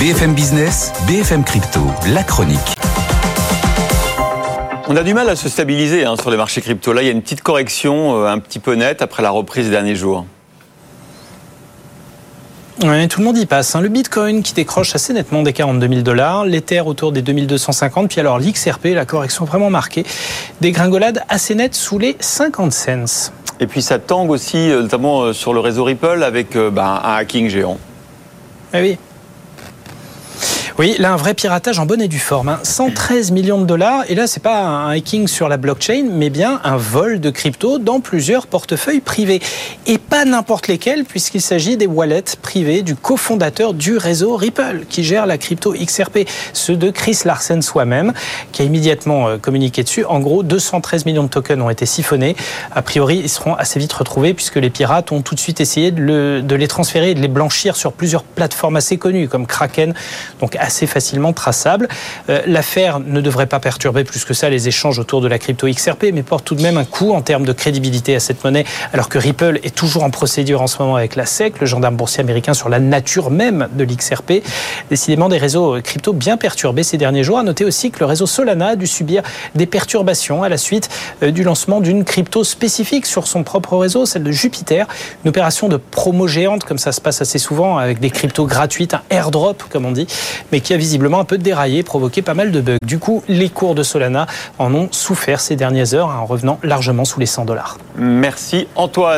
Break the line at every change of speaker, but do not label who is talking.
BFM Business, BFM Crypto, la chronique.
On a du mal à se stabiliser hein, sur les marchés crypto. Là, il y a une petite correction euh, un petit peu nette après la reprise des derniers jours.
Ouais, tout le monde y passe. Hein. Le Bitcoin qui décroche assez nettement des 42 000 dollars, l'Ether autour des 2250, puis alors l'XRP, la correction vraiment marquée, des gringolades assez nettes sous les 50 cents.
Et puis ça tangue aussi, euh, notamment euh, sur le réseau Ripple, avec euh, ben, un hacking géant.
Ah oui. Oui, là, un vrai piratage en bonne et due forme. Hein. 113 millions de dollars. Et là, c'est pas un hacking sur la blockchain, mais bien un vol de crypto dans plusieurs portefeuilles privés. Et pas n'importe lesquels, puisqu'il s'agit des wallets privés du cofondateur du réseau Ripple, qui gère la crypto XRP. Ceux de Chris Larsen soi-même, qui a immédiatement euh, communiqué dessus. En gros, 213 millions de tokens ont été siphonnés. A priori, ils seront assez vite retrouvés, puisque les pirates ont tout de suite essayé de, le- de les transférer et de les blanchir sur plusieurs plateformes assez connues, comme Kraken. Facilement traçable. Euh, L'affaire ne devrait pas perturber plus que ça les échanges autour de la crypto XRP, mais porte tout de même un coup en termes de crédibilité à cette monnaie, alors que Ripple est toujours en procédure en ce moment avec la SEC, le gendarme boursier américain, sur la nature même de l'XRP. Décidément, des réseaux euh, crypto bien perturbés ces derniers jours. À noter aussi que le réseau Solana a dû subir des perturbations à la suite euh, du lancement d'une crypto spécifique sur son propre réseau, celle de Jupiter. Une opération de promo géante, comme ça se passe assez souvent, avec des cryptos gratuites, un airdrop, comme on dit, mais qui a visiblement un peu déraillé, provoqué pas mal de bugs. Du coup, les cours de Solana en ont souffert ces dernières heures, en revenant largement sous les 100 dollars.
Merci Antoine.